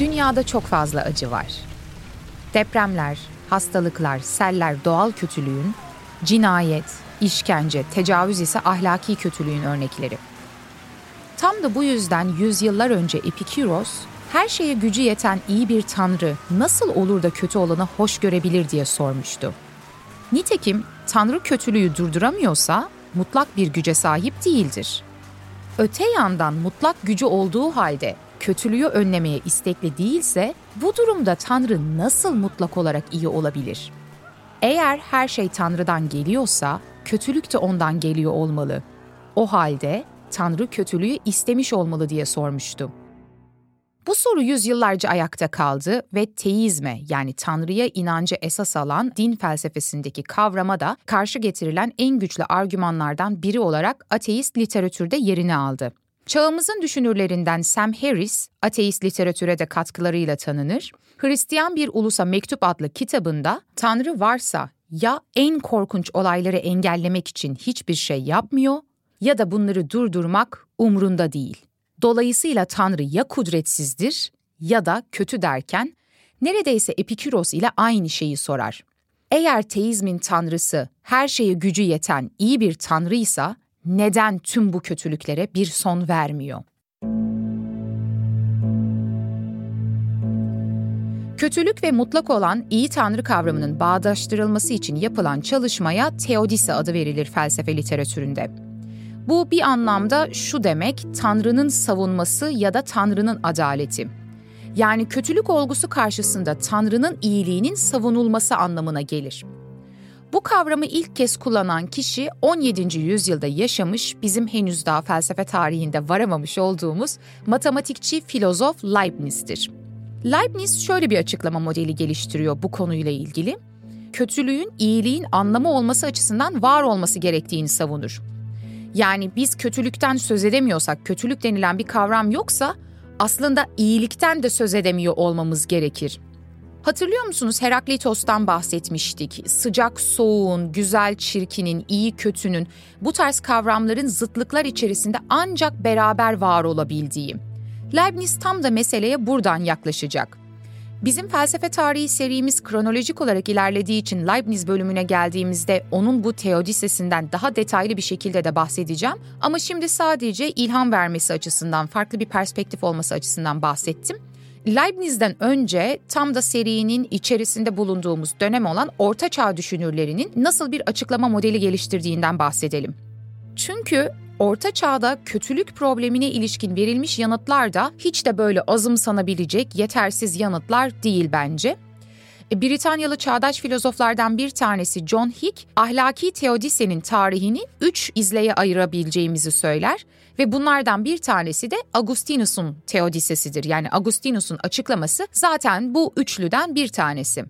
Dünyada çok fazla acı var. Depremler, hastalıklar, seller doğal kötülüğün, cinayet, işkence, tecavüz ise ahlaki kötülüğün örnekleri. Tam da bu yüzden yüzyıllar önce Epikuros, her şeye gücü yeten iyi bir tanrı nasıl olur da kötü olanı hoş görebilir diye sormuştu. Nitekim tanrı kötülüğü durduramıyorsa mutlak bir güce sahip değildir. Öte yandan mutlak gücü olduğu halde kötülüğü önlemeye istekli değilse bu durumda Tanrı nasıl mutlak olarak iyi olabilir? Eğer her şey Tanrı'dan geliyorsa kötülük de ondan geliyor olmalı. O halde Tanrı kötülüğü istemiş olmalı diye sormuştu. Bu soru yüzyıllarca ayakta kaldı ve teizme yani Tanrı'ya inancı esas alan din felsefesindeki kavrama da karşı getirilen en güçlü argümanlardan biri olarak ateist literatürde yerini aldı. Çağımızın düşünürlerinden Sam Harris, ateist literatüre de katkılarıyla tanınır. Hristiyan Bir Ulusa Mektup adlı kitabında Tanrı varsa ya en korkunç olayları engellemek için hiçbir şey yapmıyor ya da bunları durdurmak umrunda değil. Dolayısıyla Tanrı ya kudretsizdir ya da kötü derken neredeyse Epikuros ile aynı şeyi sorar. Eğer teizmin tanrısı her şeye gücü yeten iyi bir tanrıysa neden tüm bu kötülüklere bir son vermiyor? Kötülük ve mutlak olan iyi tanrı kavramının bağdaştırılması için yapılan çalışmaya teodise adı verilir felsefe literatüründe. Bu bir anlamda şu demek, tanrının savunması ya da tanrının adaleti. Yani kötülük olgusu karşısında tanrının iyiliğinin savunulması anlamına gelir. Bu kavramı ilk kez kullanan kişi 17. yüzyılda yaşamış, bizim henüz daha felsefe tarihinde varamamış olduğumuz matematikçi filozof Leibniz'tir. Leibniz şöyle bir açıklama modeli geliştiriyor bu konuyla ilgili. Kötülüğün iyiliğin anlamı olması açısından var olması gerektiğini savunur. Yani biz kötülükten söz edemiyorsak, kötülük denilen bir kavram yoksa aslında iyilikten de söz edemiyor olmamız gerekir. Hatırlıyor musunuz Heraklitos'tan bahsetmiştik. Sıcak soğuğun, güzel çirkinin, iyi kötünün bu tarz kavramların zıtlıklar içerisinde ancak beraber var olabildiği. Leibniz tam da meseleye buradan yaklaşacak. Bizim felsefe tarihi serimiz kronolojik olarak ilerlediği için Leibniz bölümüne geldiğimizde onun bu teodisesinden daha detaylı bir şekilde de bahsedeceğim. Ama şimdi sadece ilham vermesi açısından, farklı bir perspektif olması açısından bahsettim. Leibniz'den önce tam da serinin içerisinde bulunduğumuz dönem olan Orta Çağ düşünürlerinin nasıl bir açıklama modeli geliştirdiğinden bahsedelim. Çünkü Orta Çağ'da kötülük problemine ilişkin verilmiş yanıtlar da hiç de böyle azımsanabilecek yetersiz yanıtlar değil bence. E, Britanyalı çağdaş filozoflardan bir tanesi John Hick, ahlaki teodisenin tarihini üç izleye ayırabileceğimizi söyler ve bunlardan bir tanesi de Agustinus'un teodisesidir. Yani Agustinus'un açıklaması zaten bu üçlüden bir tanesi.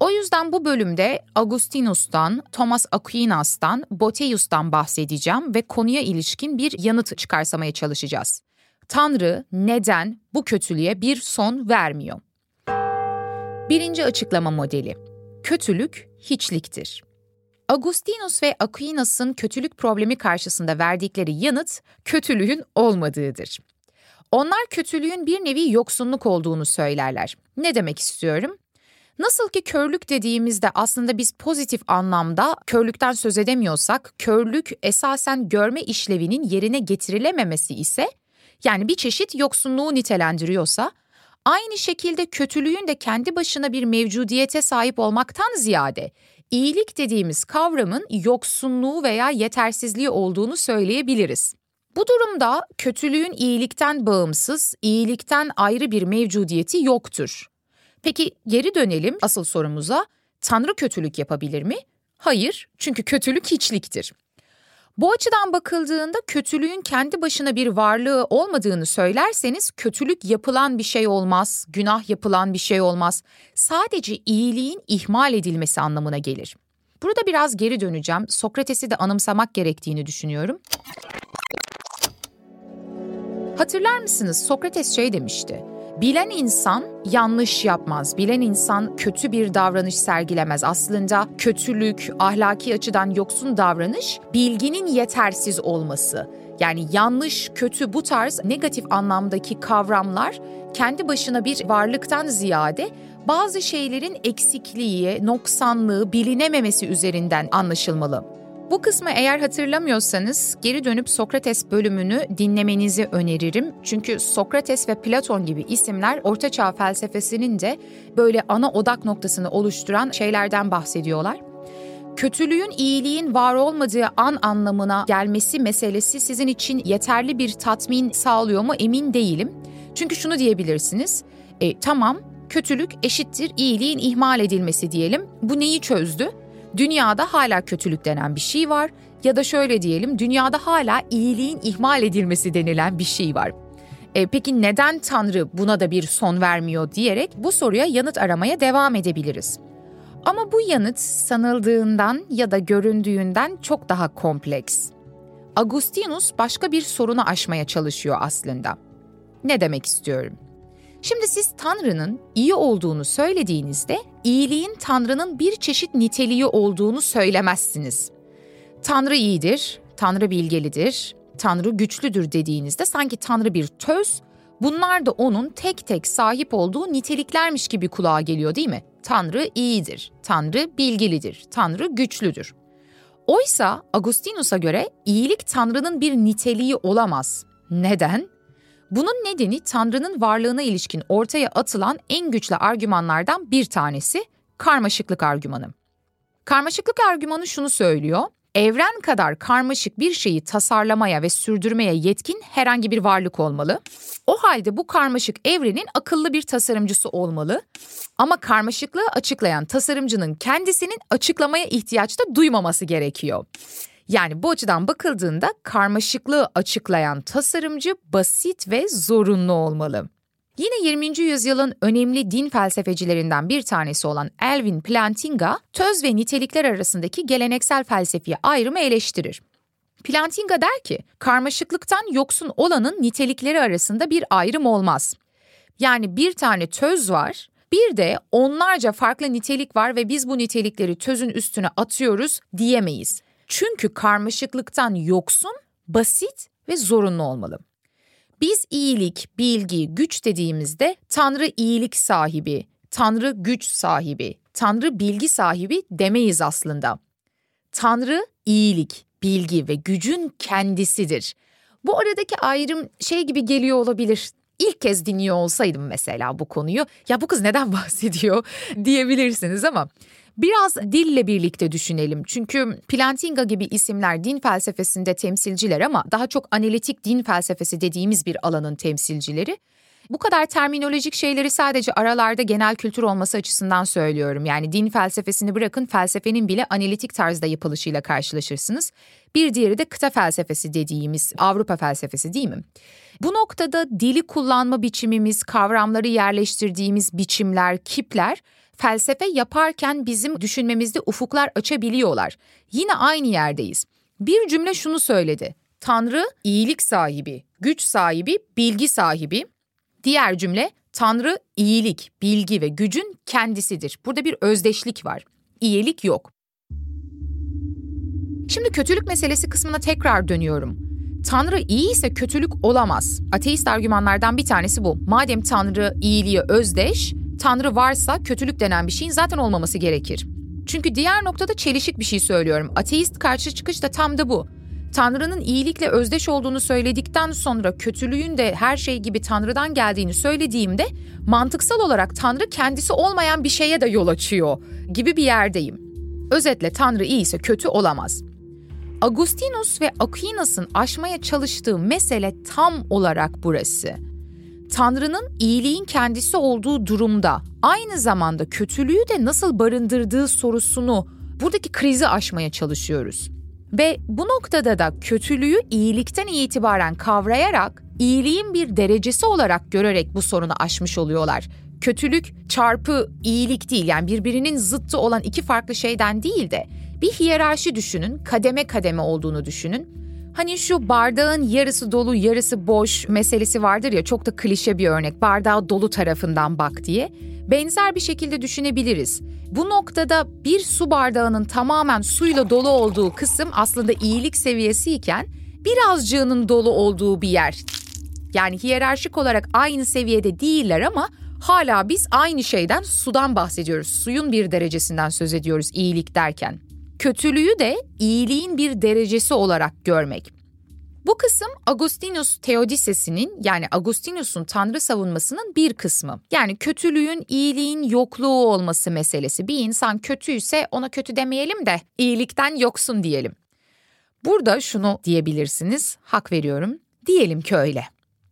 O yüzden bu bölümde Agustinus'tan, Thomas Aquinas'tan, Boteus'tan bahsedeceğim ve konuya ilişkin bir yanıt çıkarsamaya çalışacağız. Tanrı neden bu kötülüğe bir son vermiyor? Birinci açıklama modeli. Kötülük hiçliktir. Agustinus ve Aquinas'ın kötülük problemi karşısında verdikleri yanıt kötülüğün olmadığıdır. Onlar kötülüğün bir nevi yoksunluk olduğunu söylerler. Ne demek istiyorum? Nasıl ki körlük dediğimizde aslında biz pozitif anlamda körlükten söz edemiyorsak, körlük esasen görme işlevinin yerine getirilememesi ise, yani bir çeşit yoksunluğu nitelendiriyorsa, aynı şekilde kötülüğün de kendi başına bir mevcudiyete sahip olmaktan ziyade, iyilik dediğimiz kavramın yoksunluğu veya yetersizliği olduğunu söyleyebiliriz. Bu durumda kötülüğün iyilikten bağımsız, iyilikten ayrı bir mevcudiyeti yoktur. Peki geri dönelim asıl sorumuza. Tanrı kötülük yapabilir mi? Hayır, çünkü kötülük hiçliktir. Bu açıdan bakıldığında kötülüğün kendi başına bir varlığı olmadığını söylerseniz kötülük yapılan bir şey olmaz, günah yapılan bir şey olmaz. Sadece iyiliğin ihmal edilmesi anlamına gelir. Burada biraz geri döneceğim. Sokrates'i de anımsamak gerektiğini düşünüyorum. Hatırlar mısınız? Sokrates şey demişti. Bilen insan yanlış yapmaz. Bilen insan kötü bir davranış sergilemez. Aslında kötülük, ahlaki açıdan yoksun davranış bilginin yetersiz olması. Yani yanlış, kötü bu tarz negatif anlamdaki kavramlar kendi başına bir varlıktan ziyade bazı şeylerin eksikliği, noksanlığı, bilinememesi üzerinden anlaşılmalı. Bu kısmı eğer hatırlamıyorsanız geri dönüp Sokrates bölümünü dinlemenizi öneririm. Çünkü Sokrates ve Platon gibi isimler Ortaçağ felsefesinin de böyle ana odak noktasını oluşturan şeylerden bahsediyorlar. Kötülüğün iyiliğin var olmadığı an anlamına gelmesi meselesi sizin için yeterli bir tatmin sağlıyor mu emin değilim. Çünkü şunu diyebilirsiniz. E, tamam kötülük eşittir iyiliğin ihmal edilmesi diyelim. Bu neyi çözdü? Dünyada hala kötülük denen bir şey var ya da şöyle diyelim dünyada hala iyiliğin ihmal edilmesi denilen bir şey var. E, peki neden Tanrı buna da bir son vermiyor diyerek bu soruya yanıt aramaya devam edebiliriz. Ama bu yanıt sanıldığından ya da göründüğünden çok daha kompleks. Agustinus başka bir sorunu aşmaya çalışıyor aslında. Ne demek istiyorum? Şimdi siz Tanrı'nın iyi olduğunu söylediğinizde iyiliğin Tanrı'nın bir çeşit niteliği olduğunu söylemezsiniz. Tanrı iyidir, Tanrı bilgelidir, Tanrı güçlüdür dediğinizde sanki Tanrı bir töz, bunlar da onun tek tek sahip olduğu niteliklermiş gibi kulağa geliyor değil mi? Tanrı iyidir, Tanrı bilgilidir, Tanrı güçlüdür. Oysa Agustinus'a göre iyilik Tanrı'nın bir niteliği olamaz. Neden? Bunun nedeni Tanrı'nın varlığına ilişkin ortaya atılan en güçlü argümanlardan bir tanesi karmaşıklık argümanı. Karmaşıklık argümanı şunu söylüyor. Evren kadar karmaşık bir şeyi tasarlamaya ve sürdürmeye yetkin herhangi bir varlık olmalı. O halde bu karmaşık evrenin akıllı bir tasarımcısı olmalı. Ama karmaşıklığı açıklayan tasarımcının kendisinin açıklamaya ihtiyaç da duymaması gerekiyor. Yani bu açıdan bakıldığında karmaşıklığı açıklayan tasarımcı basit ve zorunlu olmalı. Yine 20. yüzyılın önemli din felsefecilerinden bir tanesi olan Elvin Plantinga, töz ve nitelikler arasındaki geleneksel felsefi ayrımı eleştirir. Plantinga der ki, karmaşıklıktan yoksun olanın nitelikleri arasında bir ayrım olmaz. Yani bir tane töz var, bir de onlarca farklı nitelik var ve biz bu nitelikleri tözün üstüne atıyoruz diyemeyiz. Çünkü karmaşıklıktan yoksun, basit ve zorunlu olmalı. Biz iyilik, bilgi, güç dediğimizde Tanrı iyilik sahibi, Tanrı güç sahibi, Tanrı bilgi sahibi demeyiz aslında. Tanrı iyilik, bilgi ve gücün kendisidir. Bu aradaki ayrım şey gibi geliyor olabilir. İlk kez dinliyor olsaydım mesela bu konuyu, ya bu kız neden bahsediyor diyebilirsiniz ama Biraz dille birlikte düşünelim. Çünkü Plantinga gibi isimler din felsefesinde temsilciler ama daha çok analitik din felsefesi dediğimiz bir alanın temsilcileri. Bu kadar terminolojik şeyleri sadece aralarda genel kültür olması açısından söylüyorum. Yani din felsefesini bırakın felsefenin bile analitik tarzda yapılışıyla karşılaşırsınız. Bir diğeri de kıta felsefesi dediğimiz Avrupa felsefesi değil mi? Bu noktada dili kullanma biçimimiz, kavramları yerleştirdiğimiz biçimler, kipler felsefe yaparken bizim düşünmemizde ufuklar açabiliyorlar. Yine aynı yerdeyiz. Bir cümle şunu söyledi. Tanrı iyilik sahibi, güç sahibi, bilgi sahibi. Diğer cümle Tanrı iyilik, bilgi ve gücün kendisidir. Burada bir özdeşlik var. İyilik yok. Şimdi kötülük meselesi kısmına tekrar dönüyorum. Tanrı iyi ise kötülük olamaz. Ateist argümanlardan bir tanesi bu. Madem Tanrı iyiliğe özdeş, Tanrı varsa kötülük denen bir şeyin zaten olmaması gerekir. Çünkü diğer noktada çelişik bir şey söylüyorum. Ateist karşı çıkış da tam da bu. Tanrı'nın iyilikle özdeş olduğunu söyledikten sonra kötülüğün de her şey gibi Tanrı'dan geldiğini söylediğimde mantıksal olarak Tanrı kendisi olmayan bir şeye de yol açıyor gibi bir yerdeyim. Özetle Tanrı iyi ise kötü olamaz. Agustinus ve Aquinas'ın aşmaya çalıştığı mesele tam olarak burası. Tanrı'nın iyiliğin kendisi olduğu durumda aynı zamanda kötülüğü de nasıl barındırdığı sorusunu buradaki krizi aşmaya çalışıyoruz. Ve bu noktada da kötülüğü iyilikten itibaren kavrayarak iyiliğin bir derecesi olarak görerek bu sorunu aşmış oluyorlar. Kötülük çarpı iyilik değil yani birbirinin zıttı olan iki farklı şeyden değil de bir hiyerarşi düşünün, kademe kademe olduğunu düşünün. Hani şu bardağın yarısı dolu yarısı boş meselesi vardır ya çok da klişe bir örnek bardağı dolu tarafından bak diye. Benzer bir şekilde düşünebiliriz. Bu noktada bir su bardağının tamamen suyla dolu olduğu kısım aslında iyilik seviyesi iken birazcığının dolu olduğu bir yer. Yani hiyerarşik olarak aynı seviyede değiller ama hala biz aynı şeyden sudan bahsediyoruz. Suyun bir derecesinden söz ediyoruz iyilik derken. Kötülüğü de iyiliğin bir derecesi olarak görmek. Bu kısım Agustinus Theodises'inin yani Agustinus'un tanrı savunmasının bir kısmı. Yani kötülüğün iyiliğin yokluğu olması meselesi. Bir insan kötüyse ona kötü demeyelim de iyilikten yoksun diyelim. Burada şunu diyebilirsiniz, hak veriyorum. Diyelim ki öyle.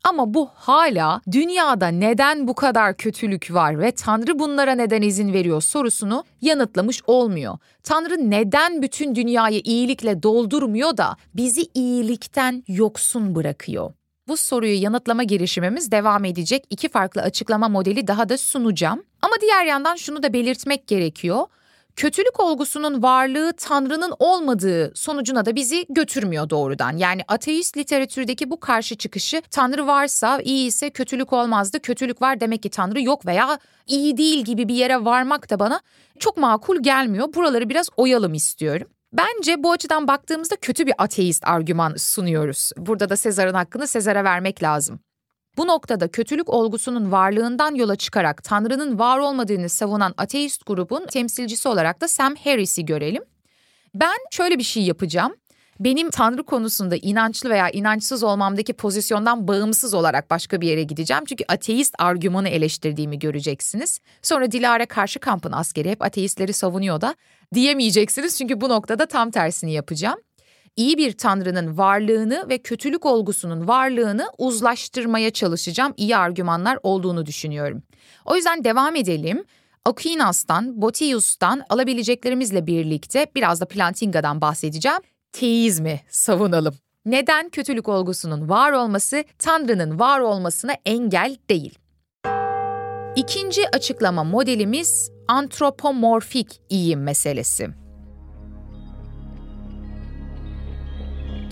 Ama bu hala dünyada neden bu kadar kötülük var ve Tanrı bunlara neden izin veriyor sorusunu yanıtlamış olmuyor. Tanrı neden bütün dünyayı iyilikle doldurmuyor da bizi iyilikten yoksun bırakıyor? Bu soruyu yanıtlama girişimimiz devam edecek. İki farklı açıklama modeli daha da sunacağım. Ama diğer yandan şunu da belirtmek gerekiyor kötülük olgusunun varlığı Tanrı'nın olmadığı sonucuna da bizi götürmüyor doğrudan. Yani ateist literatürdeki bu karşı çıkışı Tanrı varsa iyi ise kötülük olmazdı, kötülük var demek ki Tanrı yok veya iyi değil gibi bir yere varmak da bana çok makul gelmiyor. Buraları biraz oyalım istiyorum. Bence bu açıdan baktığımızda kötü bir ateist argüman sunuyoruz. Burada da Sezar'ın hakkını Sezar'a vermek lazım. Bu noktada kötülük olgusunun varlığından yola çıkarak Tanrı'nın var olmadığını savunan ateist grubun temsilcisi olarak da Sam Harris'i görelim. Ben şöyle bir şey yapacağım. Benim Tanrı konusunda inançlı veya inançsız olmamdaki pozisyondan bağımsız olarak başka bir yere gideceğim. Çünkü ateist argümanı eleştirdiğimi göreceksiniz. Sonra Dilara karşı kampın askeri hep ateistleri savunuyor da diyemeyeceksiniz. Çünkü bu noktada tam tersini yapacağım iyi bir tanrının varlığını ve kötülük olgusunun varlığını uzlaştırmaya çalışacağım iyi argümanlar olduğunu düşünüyorum. O yüzden devam edelim. Aquinas'tan, Botius'tan alabileceklerimizle birlikte biraz da Plantinga'dan bahsedeceğim. Teizmi savunalım. Neden kötülük olgusunun var olması Tanrı'nın var olmasına engel değil? İkinci açıklama modelimiz antropomorfik iyim meselesi.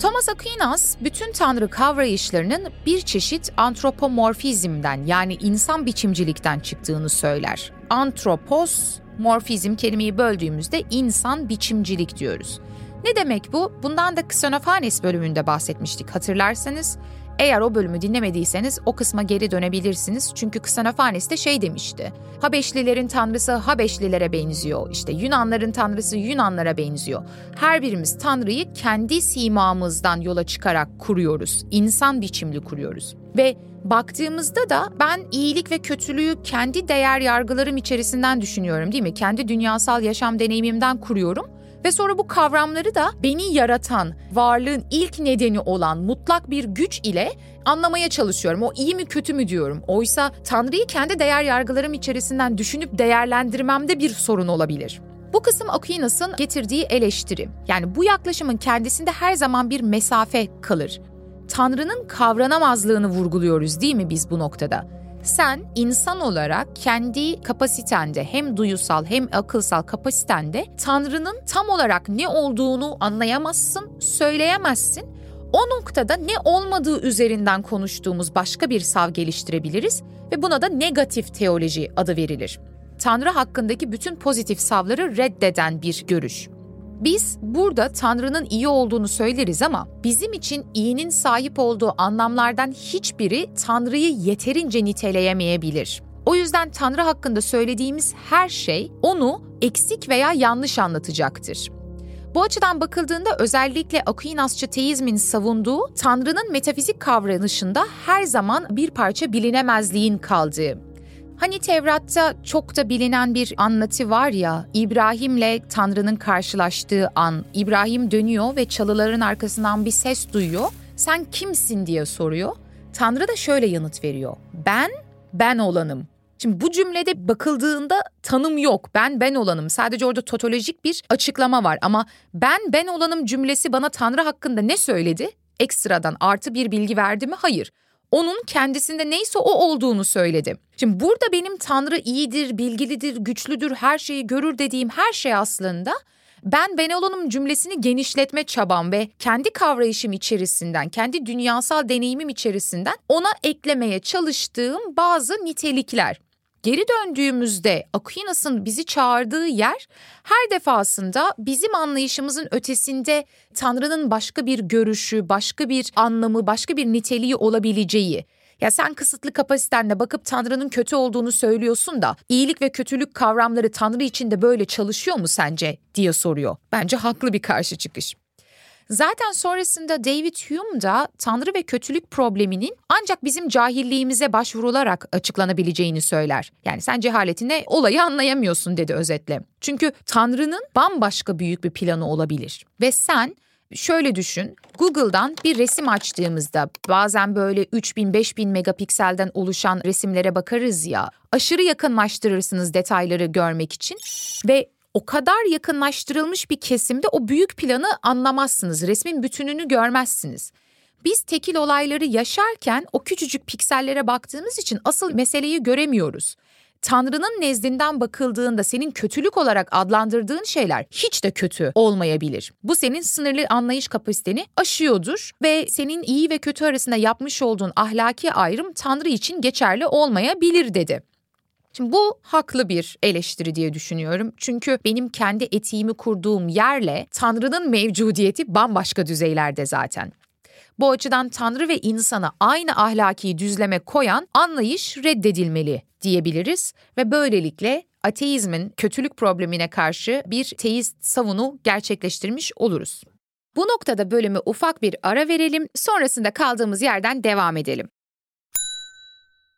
Thomas Aquinas bütün tanrı kavrayışlarının bir çeşit antropomorfizmden yani insan biçimcilikten çıktığını söyler. Antropos, morfizm kelimeyi böldüğümüzde insan biçimcilik diyoruz. Ne demek bu? Bundan da Xenophanes bölümünde bahsetmiştik hatırlarsanız. Eğer o bölümü dinlemediyseniz o kısma geri dönebilirsiniz. Çünkü Ksenophanes de şey demişti. Habeşlilerin tanrısı Habeşlilere benziyor. İşte Yunanların tanrısı Yunanlara benziyor. Her birimiz tanrıyı kendi simamızdan yola çıkarak kuruyoruz. İnsan biçimli kuruyoruz. Ve baktığımızda da ben iyilik ve kötülüğü kendi değer yargılarım içerisinden düşünüyorum değil mi? Kendi dünyasal yaşam deneyimimden kuruyorum ve sonra bu kavramları da beni yaratan, varlığın ilk nedeni olan mutlak bir güç ile anlamaya çalışıyorum. O iyi mi kötü mü diyorum. Oysa Tanrı'yı kendi değer yargılarım içerisinden düşünüp değerlendirmemde bir sorun olabilir. Bu kısım Aquinas'ın getirdiği eleştiri. Yani bu yaklaşımın kendisinde her zaman bir mesafe kalır. Tanrı'nın kavranamazlığını vurguluyoruz değil mi biz bu noktada? Sen insan olarak kendi kapasitende hem duyusal hem akılsal kapasitende Tanrı'nın tam olarak ne olduğunu anlayamazsın, söyleyemezsin. O noktada ne olmadığı üzerinden konuştuğumuz başka bir sav geliştirebiliriz ve buna da negatif teoloji adı verilir. Tanrı hakkındaki bütün pozitif savları reddeden bir görüş. Biz burada Tanrı'nın iyi olduğunu söyleriz ama bizim için iyinin sahip olduğu anlamlardan hiçbiri Tanrı'yı yeterince niteleyemeyebilir. O yüzden Tanrı hakkında söylediğimiz her şey onu eksik veya yanlış anlatacaktır. Bu açıdan bakıldığında özellikle Aquinasçı teizmin savunduğu Tanrı'nın metafizik kavranışında her zaman bir parça bilinemezliğin kaldığı. Hani Tevrat'ta çok da bilinen bir anlatı var ya, İbrahim'le Tanrı'nın karşılaştığı an. İbrahim dönüyor ve çalıların arkasından bir ses duyuyor. Sen kimsin diye soruyor. Tanrı da şöyle yanıt veriyor. Ben, ben olanım. Şimdi bu cümlede bakıldığında tanım yok. Ben ben olanım. Sadece orada totolojik bir açıklama var ama ben ben olanım cümlesi bana Tanrı hakkında ne söyledi? Ekstradan artı bir bilgi verdi mi? Hayır. Onun kendisinde neyse o olduğunu söyledi. Şimdi burada benim Tanrı iyidir, bilgilidir, güçlüdür, her şeyi görür dediğim her şey aslında ben ben olanım cümlesini genişletme çabam ve kendi kavrayışım içerisinden, kendi dünyasal deneyimim içerisinden ona eklemeye çalıştığım bazı nitelikler. Geri döndüğümüzde Aquinas'ın bizi çağırdığı yer her defasında bizim anlayışımızın ötesinde Tanrı'nın başka bir görüşü, başka bir anlamı, başka bir niteliği olabileceği. Ya sen kısıtlı kapasitenle bakıp Tanrı'nın kötü olduğunu söylüyorsun da iyilik ve kötülük kavramları Tanrı içinde böyle çalışıyor mu sence diye soruyor. Bence haklı bir karşı çıkış. Zaten sonrasında David Hume da Tanrı ve kötülük probleminin ancak bizim cahilliğimize başvurularak açıklanabileceğini söyler. Yani sen cehaletine olayı anlayamıyorsun dedi özetle. Çünkü Tanrı'nın bambaşka büyük bir planı olabilir. Ve sen Şöyle düşün, Google'dan bir resim açtığımızda bazen böyle 3000-5000 megapikselden oluşan resimlere bakarız ya. Aşırı yakınlaştırırsınız detayları görmek için ve o kadar yakınlaştırılmış bir kesimde o büyük planı anlamazsınız. Resmin bütününü görmezsiniz. Biz tekil olayları yaşarken o küçücük piksellere baktığımız için asıl meseleyi göremiyoruz. Tanrı'nın nezdinden bakıldığında senin kötülük olarak adlandırdığın şeyler hiç de kötü olmayabilir. Bu senin sınırlı anlayış kapasiteni aşıyordur ve senin iyi ve kötü arasında yapmış olduğun ahlaki ayrım Tanrı için geçerli olmayabilir dedi. Şimdi bu haklı bir eleştiri diye düşünüyorum. Çünkü benim kendi etiğimi kurduğum yerle Tanrı'nın mevcudiyeti bambaşka düzeylerde zaten. Bu açıdan Tanrı ve insana aynı ahlaki düzleme koyan anlayış reddedilmeli diyebiliriz ve böylelikle ateizmin kötülük problemine karşı bir teist savunu gerçekleştirmiş oluruz. Bu noktada bölümü ufak bir ara verelim, sonrasında kaldığımız yerden devam edelim.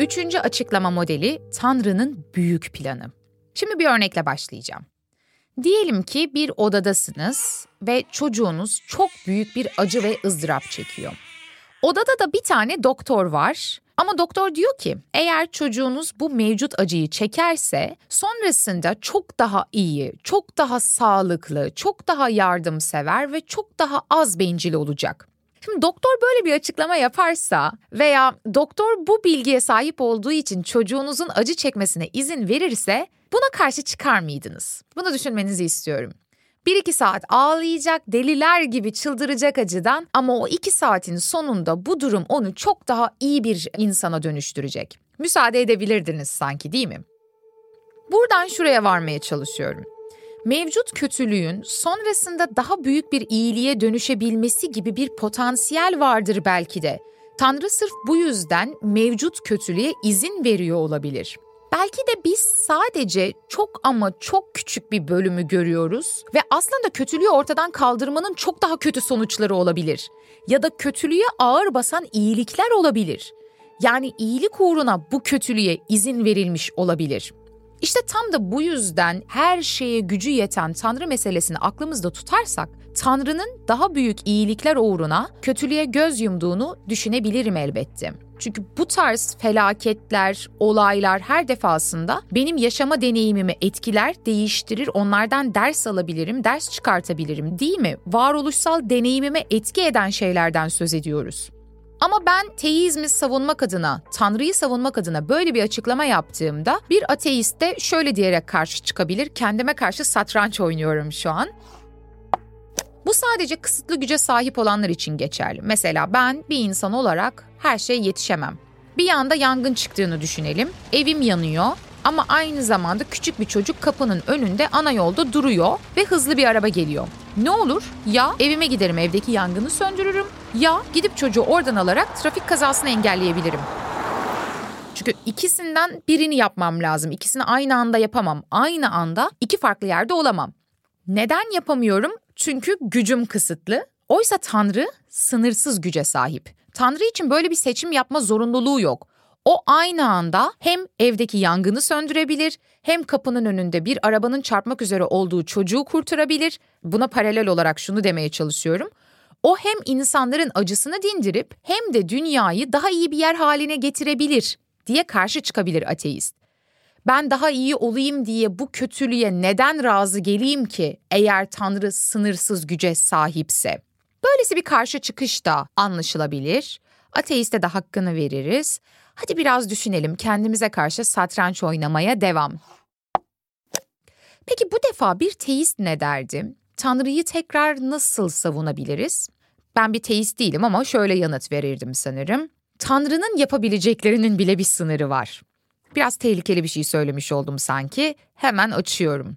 Üçüncü açıklama modeli Tanrı'nın büyük planı. Şimdi bir örnekle başlayacağım. Diyelim ki bir odadasınız ve çocuğunuz çok büyük bir acı ve ızdırap çekiyor. Odada da bir tane doktor var ama doktor diyor ki eğer çocuğunuz bu mevcut acıyı çekerse sonrasında çok daha iyi, çok daha sağlıklı, çok daha yardımsever ve çok daha az bencil olacak. Şimdi doktor böyle bir açıklama yaparsa veya doktor bu bilgiye sahip olduğu için çocuğunuzun acı çekmesine izin verirse buna karşı çıkar mıydınız? Bunu düşünmenizi istiyorum. Bir iki saat ağlayacak, deliler gibi çıldıracak acıdan ama o iki saatin sonunda bu durum onu çok daha iyi bir insana dönüştürecek. Müsaade edebilirdiniz sanki değil mi? Buradan şuraya varmaya çalışıyorum mevcut kötülüğün sonrasında daha büyük bir iyiliğe dönüşebilmesi gibi bir potansiyel vardır belki de. Tanrı sırf bu yüzden mevcut kötülüğe izin veriyor olabilir. Belki de biz sadece çok ama çok küçük bir bölümü görüyoruz ve aslında kötülüğü ortadan kaldırmanın çok daha kötü sonuçları olabilir. Ya da kötülüğe ağır basan iyilikler olabilir. Yani iyilik uğruna bu kötülüğe izin verilmiş olabilir. İşte tam da bu yüzden her şeye gücü yeten Tanrı meselesini aklımızda tutarsak, Tanrı'nın daha büyük iyilikler uğruna kötülüğe göz yumduğunu düşünebilirim elbette. Çünkü bu tarz felaketler, olaylar her defasında benim yaşama deneyimimi etkiler, değiştirir, onlardan ders alabilirim, ders çıkartabilirim değil mi? Varoluşsal deneyimime etki eden şeylerden söz ediyoruz. Ama ben teizmi savunmak adına, Tanrı'yı savunmak adına böyle bir açıklama yaptığımda bir ateist de şöyle diyerek karşı çıkabilir. Kendime karşı satranç oynuyorum şu an. Bu sadece kısıtlı güce sahip olanlar için geçerli. Mesela ben bir insan olarak her şeye yetişemem. Bir yanda yangın çıktığını düşünelim. Evim yanıyor ama aynı zamanda küçük bir çocuk kapının önünde ana yolda duruyor ve hızlı bir araba geliyor. Ne olur? Ya evime giderim evdeki yangını söndürürüm ya gidip çocuğu oradan alarak trafik kazasını engelleyebilirim. Çünkü ikisinden birini yapmam lazım. İkisini aynı anda yapamam. Aynı anda iki farklı yerde olamam. Neden yapamıyorum? Çünkü gücüm kısıtlı. Oysa Tanrı sınırsız güce sahip. Tanrı için böyle bir seçim yapma zorunluluğu yok. O aynı anda hem evdeki yangını söndürebilir, hem kapının önünde bir arabanın çarpmak üzere olduğu çocuğu kurtarabilir. Buna paralel olarak şunu demeye çalışıyorum. O hem insanların acısını dindirip hem de dünyayı daha iyi bir yer haline getirebilir diye karşı çıkabilir ateist. Ben daha iyi olayım diye bu kötülüğe neden razı geleyim ki eğer Tanrı sınırsız güce sahipse? Böylesi bir karşı çıkış da anlaşılabilir. Ateiste de hakkını veririz. Hadi biraz düşünelim kendimize karşı satranç oynamaya devam. Peki bu defa bir teist ne derdi? Tanrı'yı tekrar nasıl savunabiliriz? Ben bir teist değilim ama şöyle yanıt verirdim sanırım. Tanrı'nın yapabileceklerinin bile bir sınırı var. Biraz tehlikeli bir şey söylemiş oldum sanki. Hemen açıyorum.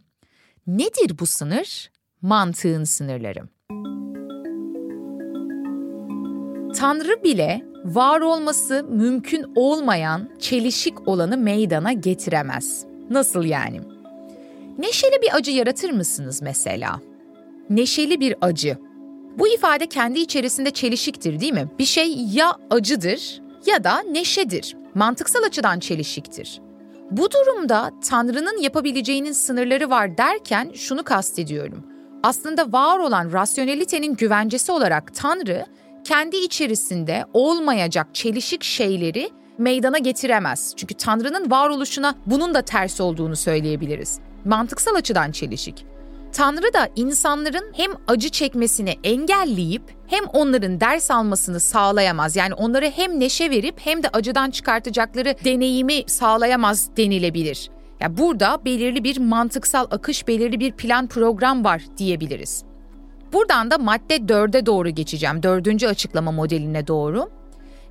Nedir bu sınır? Mantığın sınırları. Tanrı bile var olması mümkün olmayan çelişik olanı meydana getiremez. Nasıl yani? Neşeli bir acı yaratır mısınız mesela? Neşeli bir acı. Bu ifade kendi içerisinde çelişiktir değil mi? Bir şey ya acıdır ya da neşedir. Mantıksal açıdan çelişiktir. Bu durumda Tanrı'nın yapabileceğinin sınırları var derken şunu kastediyorum. Aslında var olan rasyonelitenin güvencesi olarak Tanrı kendi içerisinde olmayacak çelişik şeyleri meydana getiremez. Çünkü Tanrı'nın varoluşuna bunun da ters olduğunu söyleyebiliriz. Mantıksal açıdan çelişik. Tanrı da insanların hem acı çekmesini engelleyip hem onların ders almasını sağlayamaz. Yani onlara hem neşe verip hem de acıdan çıkartacakları deneyimi sağlayamaz denilebilir. Ya yani burada belirli bir mantıksal akış, belirli bir plan program var diyebiliriz. Buradan da madde 4'e doğru geçeceğim. Dördüncü açıklama modeline doğru.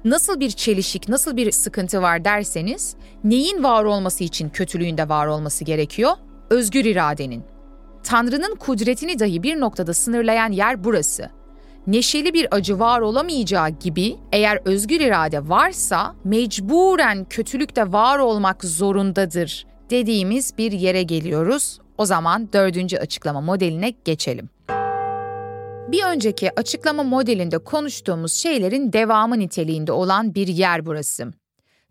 Nasıl bir çelişik, nasıl bir sıkıntı var derseniz, neyin var olması için kötülüğün de var olması gerekiyor? Özgür iradenin. Tanrı'nın kudretini dahi bir noktada sınırlayan yer burası. Neşeli bir acı var olamayacağı gibi eğer özgür irade varsa mecburen kötülük de var olmak zorundadır dediğimiz bir yere geliyoruz. O zaman dördüncü açıklama modeline geçelim. Bir önceki açıklama modelinde konuştuğumuz şeylerin devamı niteliğinde olan bir yer burası.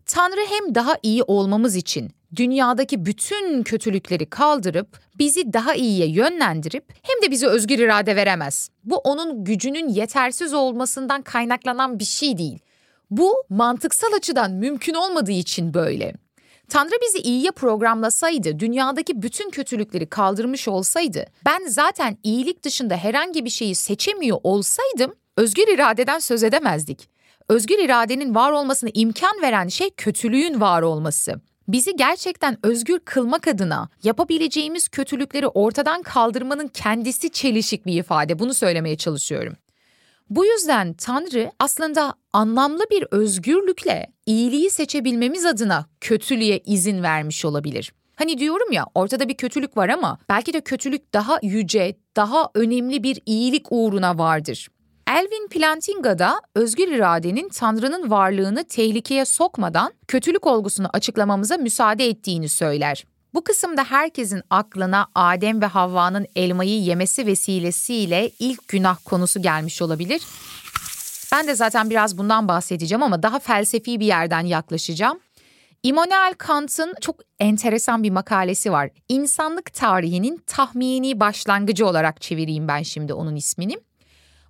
Tanrı hem daha iyi olmamız için dünyadaki bütün kötülükleri kaldırıp bizi daha iyiye yönlendirip hem de bize özgür irade veremez. Bu onun gücünün yetersiz olmasından kaynaklanan bir şey değil. Bu mantıksal açıdan mümkün olmadığı için böyle. Tanrı bizi iyiye programlasaydı, dünyadaki bütün kötülükleri kaldırmış olsaydı, ben zaten iyilik dışında herhangi bir şeyi seçemiyor olsaydım, özgür iradeden söz edemezdik. Özgür iradenin var olmasına imkan veren şey kötülüğün var olması. Bizi gerçekten özgür kılmak adına yapabileceğimiz kötülükleri ortadan kaldırmanın kendisi çelişik bir ifade. Bunu söylemeye çalışıyorum. Bu yüzden Tanrı aslında anlamlı bir özgürlükle iyiliği seçebilmemiz adına kötülüğe izin vermiş olabilir. Hani diyorum ya ortada bir kötülük var ama belki de kötülük daha yüce, daha önemli bir iyilik uğruna vardır. Elvin Plantinga da özgür iradenin Tanrı'nın varlığını tehlikeye sokmadan kötülük olgusunu açıklamamıza müsaade ettiğini söyler. Bu kısımda herkesin aklına Adem ve Havva'nın elmayı yemesi vesilesiyle ilk günah konusu gelmiş olabilir. Ben de zaten biraz bundan bahsedeceğim ama daha felsefi bir yerden yaklaşacağım. Immanuel Kant'ın çok enteresan bir makalesi var. İnsanlık tarihinin tahmini başlangıcı olarak çevireyim ben şimdi onun ismini.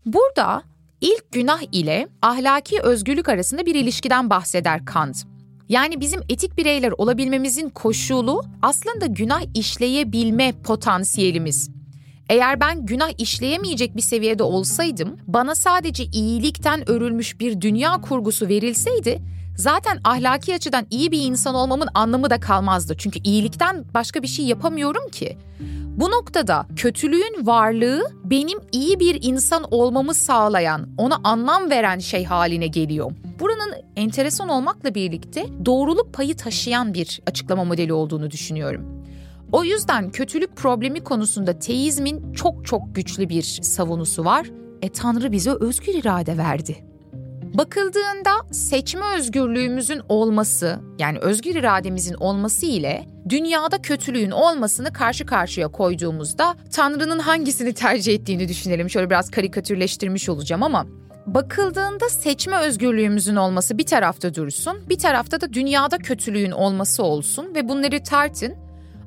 Burada ilk günah ile ahlaki özgürlük arasında bir ilişkiden bahseder Kant. Yani bizim etik bireyler olabilmemizin koşulu aslında günah işleyebilme potansiyelimiz. Eğer ben günah işleyemeyecek bir seviyede olsaydım, bana sadece iyilikten örülmüş bir dünya kurgusu verilseydi, zaten ahlaki açıdan iyi bir insan olmamın anlamı da kalmazdı. Çünkü iyilikten başka bir şey yapamıyorum ki. Bu noktada kötülüğün varlığı benim iyi bir insan olmamı sağlayan, ona anlam veren şey haline geliyor. Buranın enteresan olmakla birlikte doğruluk payı taşıyan bir açıklama modeli olduğunu düşünüyorum. O yüzden kötülük problemi konusunda teizmin çok çok güçlü bir savunusu var. E Tanrı bize özgür irade verdi. Bakıldığında seçme özgürlüğümüzün olması, yani özgür irademizin olması ile dünyada kötülüğün olmasını karşı karşıya koyduğumuzda Tanrı'nın hangisini tercih ettiğini düşünelim. Şöyle biraz karikatürleştirmiş olacağım ama bakıldığında seçme özgürlüğümüzün olması bir tarafta dursun, bir tarafta da dünyada kötülüğün olması olsun ve bunları tartın.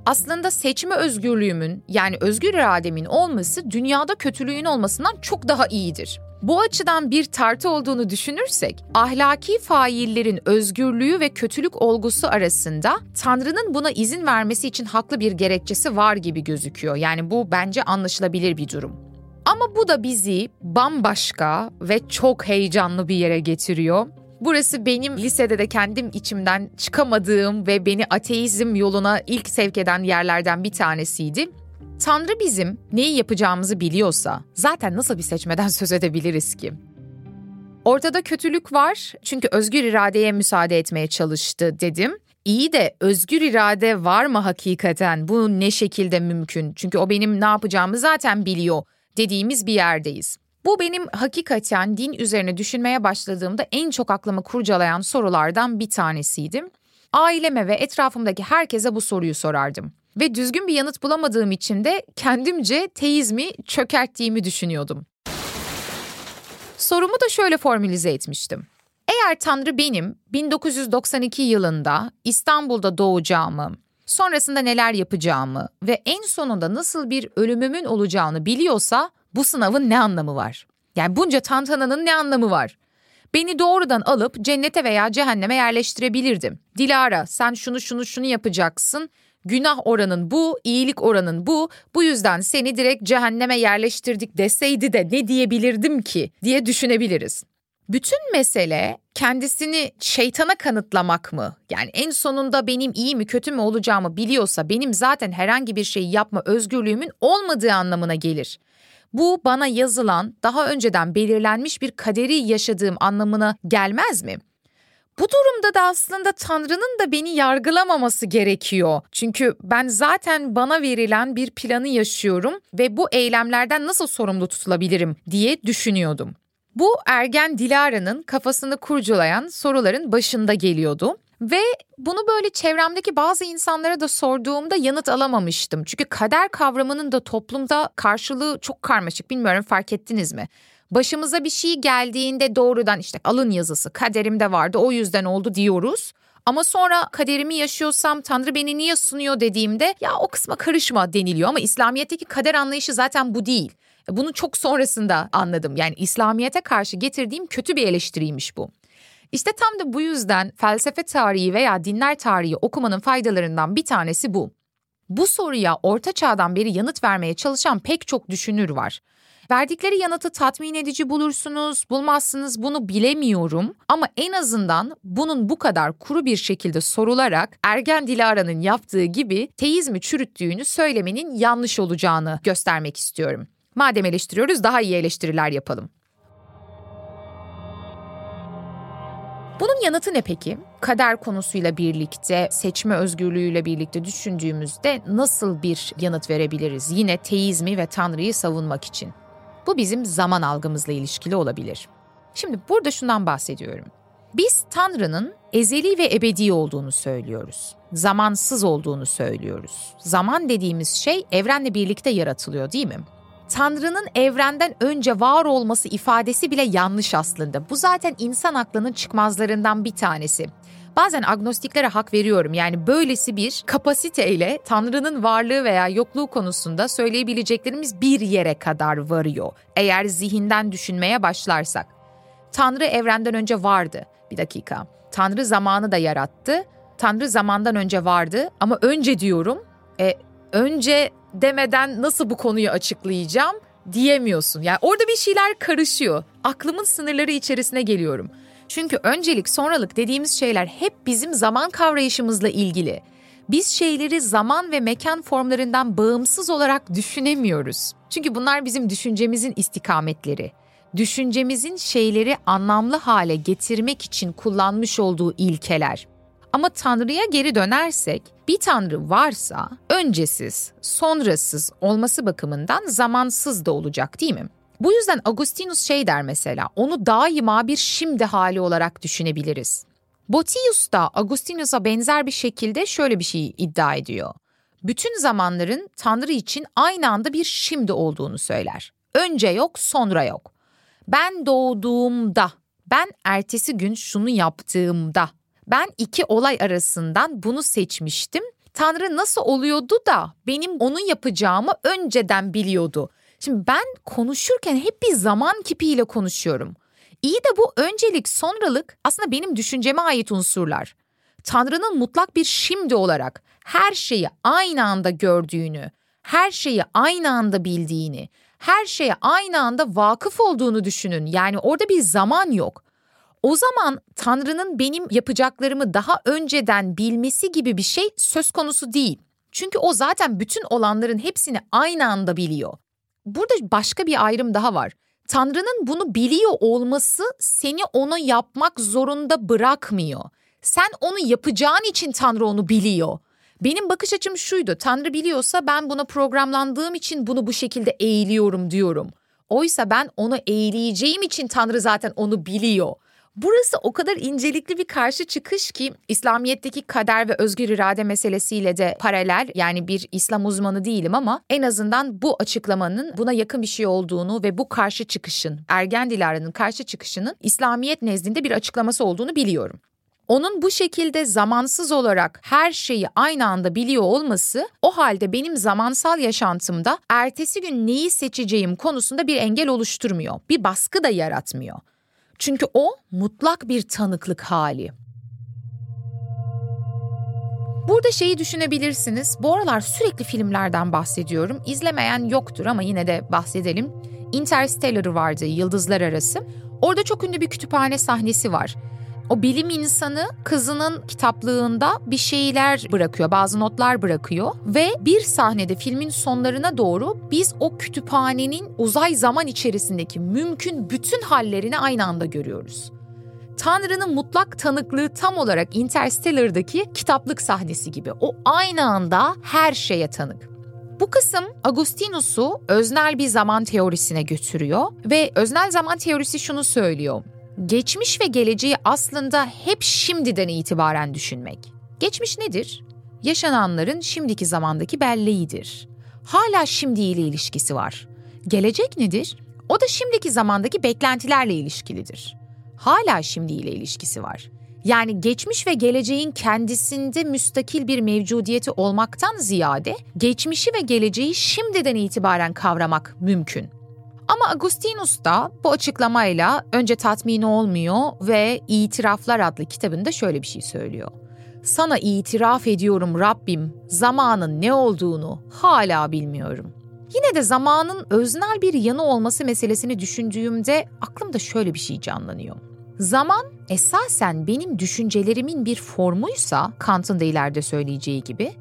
Aslında seçme özgürlüğümün yani özgür irademin olması dünyada kötülüğün olmasından çok daha iyidir. Bu açıdan bir tartı olduğunu düşünürsek, ahlaki faillerin özgürlüğü ve kötülük olgusu arasında Tanrı'nın buna izin vermesi için haklı bir gerekçesi var gibi gözüküyor. Yani bu bence anlaşılabilir bir durum. Ama bu da bizi bambaşka ve çok heyecanlı bir yere getiriyor. Burası benim lisede de kendim içimden çıkamadığım ve beni ateizm yoluna ilk sevk eden yerlerden bir tanesiydi. Tanrı bizim neyi yapacağımızı biliyorsa zaten nasıl bir seçmeden söz edebiliriz ki? Ortada kötülük var çünkü özgür iradeye müsaade etmeye çalıştı dedim. İyi de özgür irade var mı hakikaten? Bu ne şekilde mümkün? Çünkü o benim ne yapacağımı zaten biliyor dediğimiz bir yerdeyiz. Bu benim hakikaten din üzerine düşünmeye başladığımda en çok aklımı kurcalayan sorulardan bir tanesiydi. Aileme ve etrafımdaki herkese bu soruyu sorardım. Ve düzgün bir yanıt bulamadığım için de kendimce teizmi çökerttiğimi düşünüyordum. Sorumu da şöyle formülize etmiştim. Eğer Tanrı benim 1992 yılında İstanbul'da doğacağımı, sonrasında neler yapacağımı ve en sonunda nasıl bir ölümümün olacağını biliyorsa bu sınavın ne anlamı var? Yani bunca tantananın ne anlamı var? Beni doğrudan alıp cennete veya cehenneme yerleştirebilirdim. Dilara sen şunu şunu şunu yapacaksın. Günah oranın bu, iyilik oranın bu. Bu yüzden seni direkt cehenneme yerleştirdik deseydi de ne diyebilirdim ki diye düşünebiliriz. Bütün mesele kendisini şeytana kanıtlamak mı? Yani en sonunda benim iyi mi kötü mü olacağımı biliyorsa benim zaten herhangi bir şey yapma özgürlüğümün olmadığı anlamına gelir. Bu bana yazılan, daha önceden belirlenmiş bir kaderi yaşadığım anlamına gelmez mi? Bu durumda da aslında Tanrı'nın da beni yargılamaması gerekiyor. Çünkü ben zaten bana verilen bir planı yaşıyorum ve bu eylemlerden nasıl sorumlu tutulabilirim diye düşünüyordum. Bu ergen Dilara'nın kafasını kurcalayan soruların başında geliyordu. Ve bunu böyle çevremdeki bazı insanlara da sorduğumda yanıt alamamıştım. Çünkü kader kavramının da toplumda karşılığı çok karmaşık. Bilmiyorum fark ettiniz mi? Başımıza bir şey geldiğinde doğrudan işte alın yazısı kaderimde vardı o yüzden oldu diyoruz. Ama sonra kaderimi yaşıyorsam Tanrı beni niye sunuyor dediğimde ya o kısma karışma deniliyor ama İslamiyet'teki kader anlayışı zaten bu değil. Bunu çok sonrasında anladım. Yani İslamiyet'e karşı getirdiğim kötü bir eleştiriymiş bu. İşte tam da bu yüzden felsefe tarihi veya dinler tarihi okumanın faydalarından bir tanesi bu. Bu soruya orta çağdan beri yanıt vermeye çalışan pek çok düşünür var. Verdikleri yanıtı tatmin edici bulursunuz, bulmazsınız bunu bilemiyorum ama en azından bunun bu kadar kuru bir şekilde sorularak Ergen Dilara'nın yaptığı gibi teizmi çürüttüğünü söylemenin yanlış olacağını göstermek istiyorum. Madem eleştiriyoruz daha iyi eleştiriler yapalım. Yanıtı ne peki? Kader konusuyla birlikte, seçme özgürlüğüyle birlikte düşündüğümüzde nasıl bir yanıt verebiliriz? Yine teizmi ve Tanrı'yı savunmak için. Bu bizim zaman algımızla ilişkili olabilir. Şimdi burada şundan bahsediyorum. Biz Tanrı'nın ezeli ve ebedi olduğunu söylüyoruz. Zamansız olduğunu söylüyoruz. Zaman dediğimiz şey evrenle birlikte yaratılıyor değil mi? Tanrı'nın evrenden önce var olması ifadesi bile yanlış aslında. Bu zaten insan aklının çıkmazlarından bir tanesi. Bazen agnostiklere hak veriyorum. Yani böylesi bir kapasiteyle Tanrı'nın varlığı veya yokluğu konusunda söyleyebileceklerimiz bir yere kadar varıyor. Eğer zihinden düşünmeye başlarsak. Tanrı evrenden önce vardı. Bir dakika. Tanrı zamanı da yarattı. Tanrı zamandan önce vardı ama önce diyorum. E, önce demeden nasıl bu konuyu açıklayacağım diyemiyorsun. Yani orada bir şeyler karışıyor. Aklımın sınırları içerisine geliyorum. Çünkü öncelik sonralık dediğimiz şeyler hep bizim zaman kavrayışımızla ilgili. Biz şeyleri zaman ve mekan formlarından bağımsız olarak düşünemiyoruz. Çünkü bunlar bizim düşüncemizin istikametleri. Düşüncemizin şeyleri anlamlı hale getirmek için kullanmış olduğu ilkeler. Ama Tanrı'ya geri dönersek, bir Tanrı varsa öncesiz, sonrasız olması bakımından zamansız da olacak değil mi? Bu yüzden Agustinus şey der mesela, onu daima bir şimdi hali olarak düşünebiliriz. Botius da Agustinus'a benzer bir şekilde şöyle bir şey iddia ediyor. Bütün zamanların Tanrı için aynı anda bir şimdi olduğunu söyler. Önce yok, sonra yok. Ben doğduğumda, ben ertesi gün şunu yaptığımda, ben iki olay arasından bunu seçmiştim. Tanrı nasıl oluyordu da benim onu yapacağımı önceden biliyordu. Şimdi ben konuşurken hep bir zaman kipiyle konuşuyorum. İyi de bu öncelik, sonralık aslında benim düşünceme ait unsurlar. Tanrı'nın mutlak bir şimdi olarak her şeyi aynı anda gördüğünü, her şeyi aynı anda bildiğini, her şeye aynı anda vakıf olduğunu düşünün. Yani orada bir zaman yok. O zaman Tanrı'nın benim yapacaklarımı daha önceden bilmesi gibi bir şey söz konusu değil. Çünkü o zaten bütün olanların hepsini aynı anda biliyor. Burada başka bir ayrım daha var. Tanrı'nın bunu biliyor olması seni onu yapmak zorunda bırakmıyor. Sen onu yapacağın için Tanrı onu biliyor. Benim bakış açım şuydu. Tanrı biliyorsa ben buna programlandığım için bunu bu şekilde eğiliyorum diyorum. Oysa ben onu eğileceğim için Tanrı zaten onu biliyor. Burası o kadar incelikli bir karşı çıkış ki İslamiyet'teki kader ve özgür irade meselesiyle de paralel yani bir İslam uzmanı değilim ama en azından bu açıklamanın buna yakın bir şey olduğunu ve bu karşı çıkışın Ergen Dilara'nın karşı çıkışının İslamiyet nezdinde bir açıklaması olduğunu biliyorum. Onun bu şekilde zamansız olarak her şeyi aynı anda biliyor olması o halde benim zamansal yaşantımda ertesi gün neyi seçeceğim konusunda bir engel oluşturmuyor. Bir baskı da yaratmıyor. Çünkü o mutlak bir tanıklık hali. Burada şeyi düşünebilirsiniz. Bu aralar sürekli filmlerden bahsediyorum. İzlemeyen yoktur ama yine de bahsedelim. Interstellar vardı Yıldızlar Arası. Orada çok ünlü bir kütüphane sahnesi var. O bilim insanı kızının kitaplığında bir şeyler bırakıyor, bazı notlar bırakıyor ve bir sahnede filmin sonlarına doğru biz o kütüphanenin uzay zaman içerisindeki mümkün bütün hallerini aynı anda görüyoruz. Tanrı'nın mutlak tanıklığı tam olarak Interstellar'daki kitaplık sahnesi gibi. O aynı anda her şeye tanık. Bu kısım Agustinus'u öznel bir zaman teorisine götürüyor ve öznel zaman teorisi şunu söylüyor geçmiş ve geleceği aslında hep şimdiden itibaren düşünmek. Geçmiş nedir? Yaşananların şimdiki zamandaki belleğidir. Hala şimdiyle ilişkisi var. Gelecek nedir? O da şimdiki zamandaki beklentilerle ilişkilidir. Hala şimdiyle ilişkisi var. Yani geçmiş ve geleceğin kendisinde müstakil bir mevcudiyeti olmaktan ziyade geçmişi ve geleceği şimdiden itibaren kavramak mümkün. Ama Agustinus da bu açıklamayla önce tatmin olmuyor ve İtiraflar adlı kitabında şöyle bir şey söylüyor. Sana itiraf ediyorum Rabbim, zamanın ne olduğunu hala bilmiyorum. Yine de zamanın öznel bir yanı olması meselesini düşündüğümde aklımda şöyle bir şey canlanıyor. Zaman esasen benim düşüncelerimin bir formuysa Kant'ın da ileride söyleyeceği gibi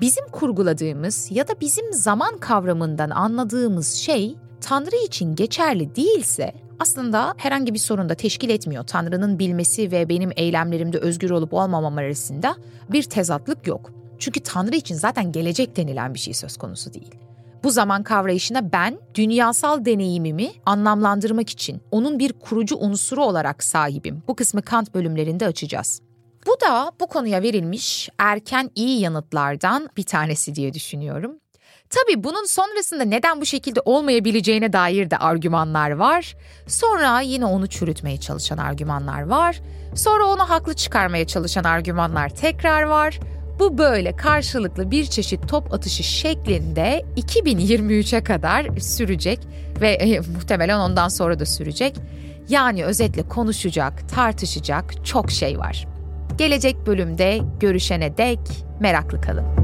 bizim kurguladığımız ya da bizim zaman kavramından anladığımız şey Tanrı için geçerli değilse aslında herhangi bir sorun da teşkil etmiyor. Tanrı'nın bilmesi ve benim eylemlerimde özgür olup olmamam arasında bir tezatlık yok. Çünkü Tanrı için zaten gelecek denilen bir şey söz konusu değil. Bu zaman kavrayışına ben dünyasal deneyimimi anlamlandırmak için onun bir kurucu unsuru olarak sahibim. Bu kısmı Kant bölümlerinde açacağız. Bu da bu konuya verilmiş erken iyi yanıtlardan bir tanesi diye düşünüyorum. Tabii bunun sonrasında neden bu şekilde olmayabileceğine dair de argümanlar var. Sonra yine onu çürütmeye çalışan argümanlar var. Sonra onu haklı çıkarmaya çalışan argümanlar tekrar var. Bu böyle karşılıklı bir çeşit top atışı şeklinde 2023'e kadar sürecek ve e, muhtemelen ondan sonra da sürecek. Yani özetle konuşacak, tartışacak çok şey var. Gelecek bölümde görüşene dek meraklı kalın.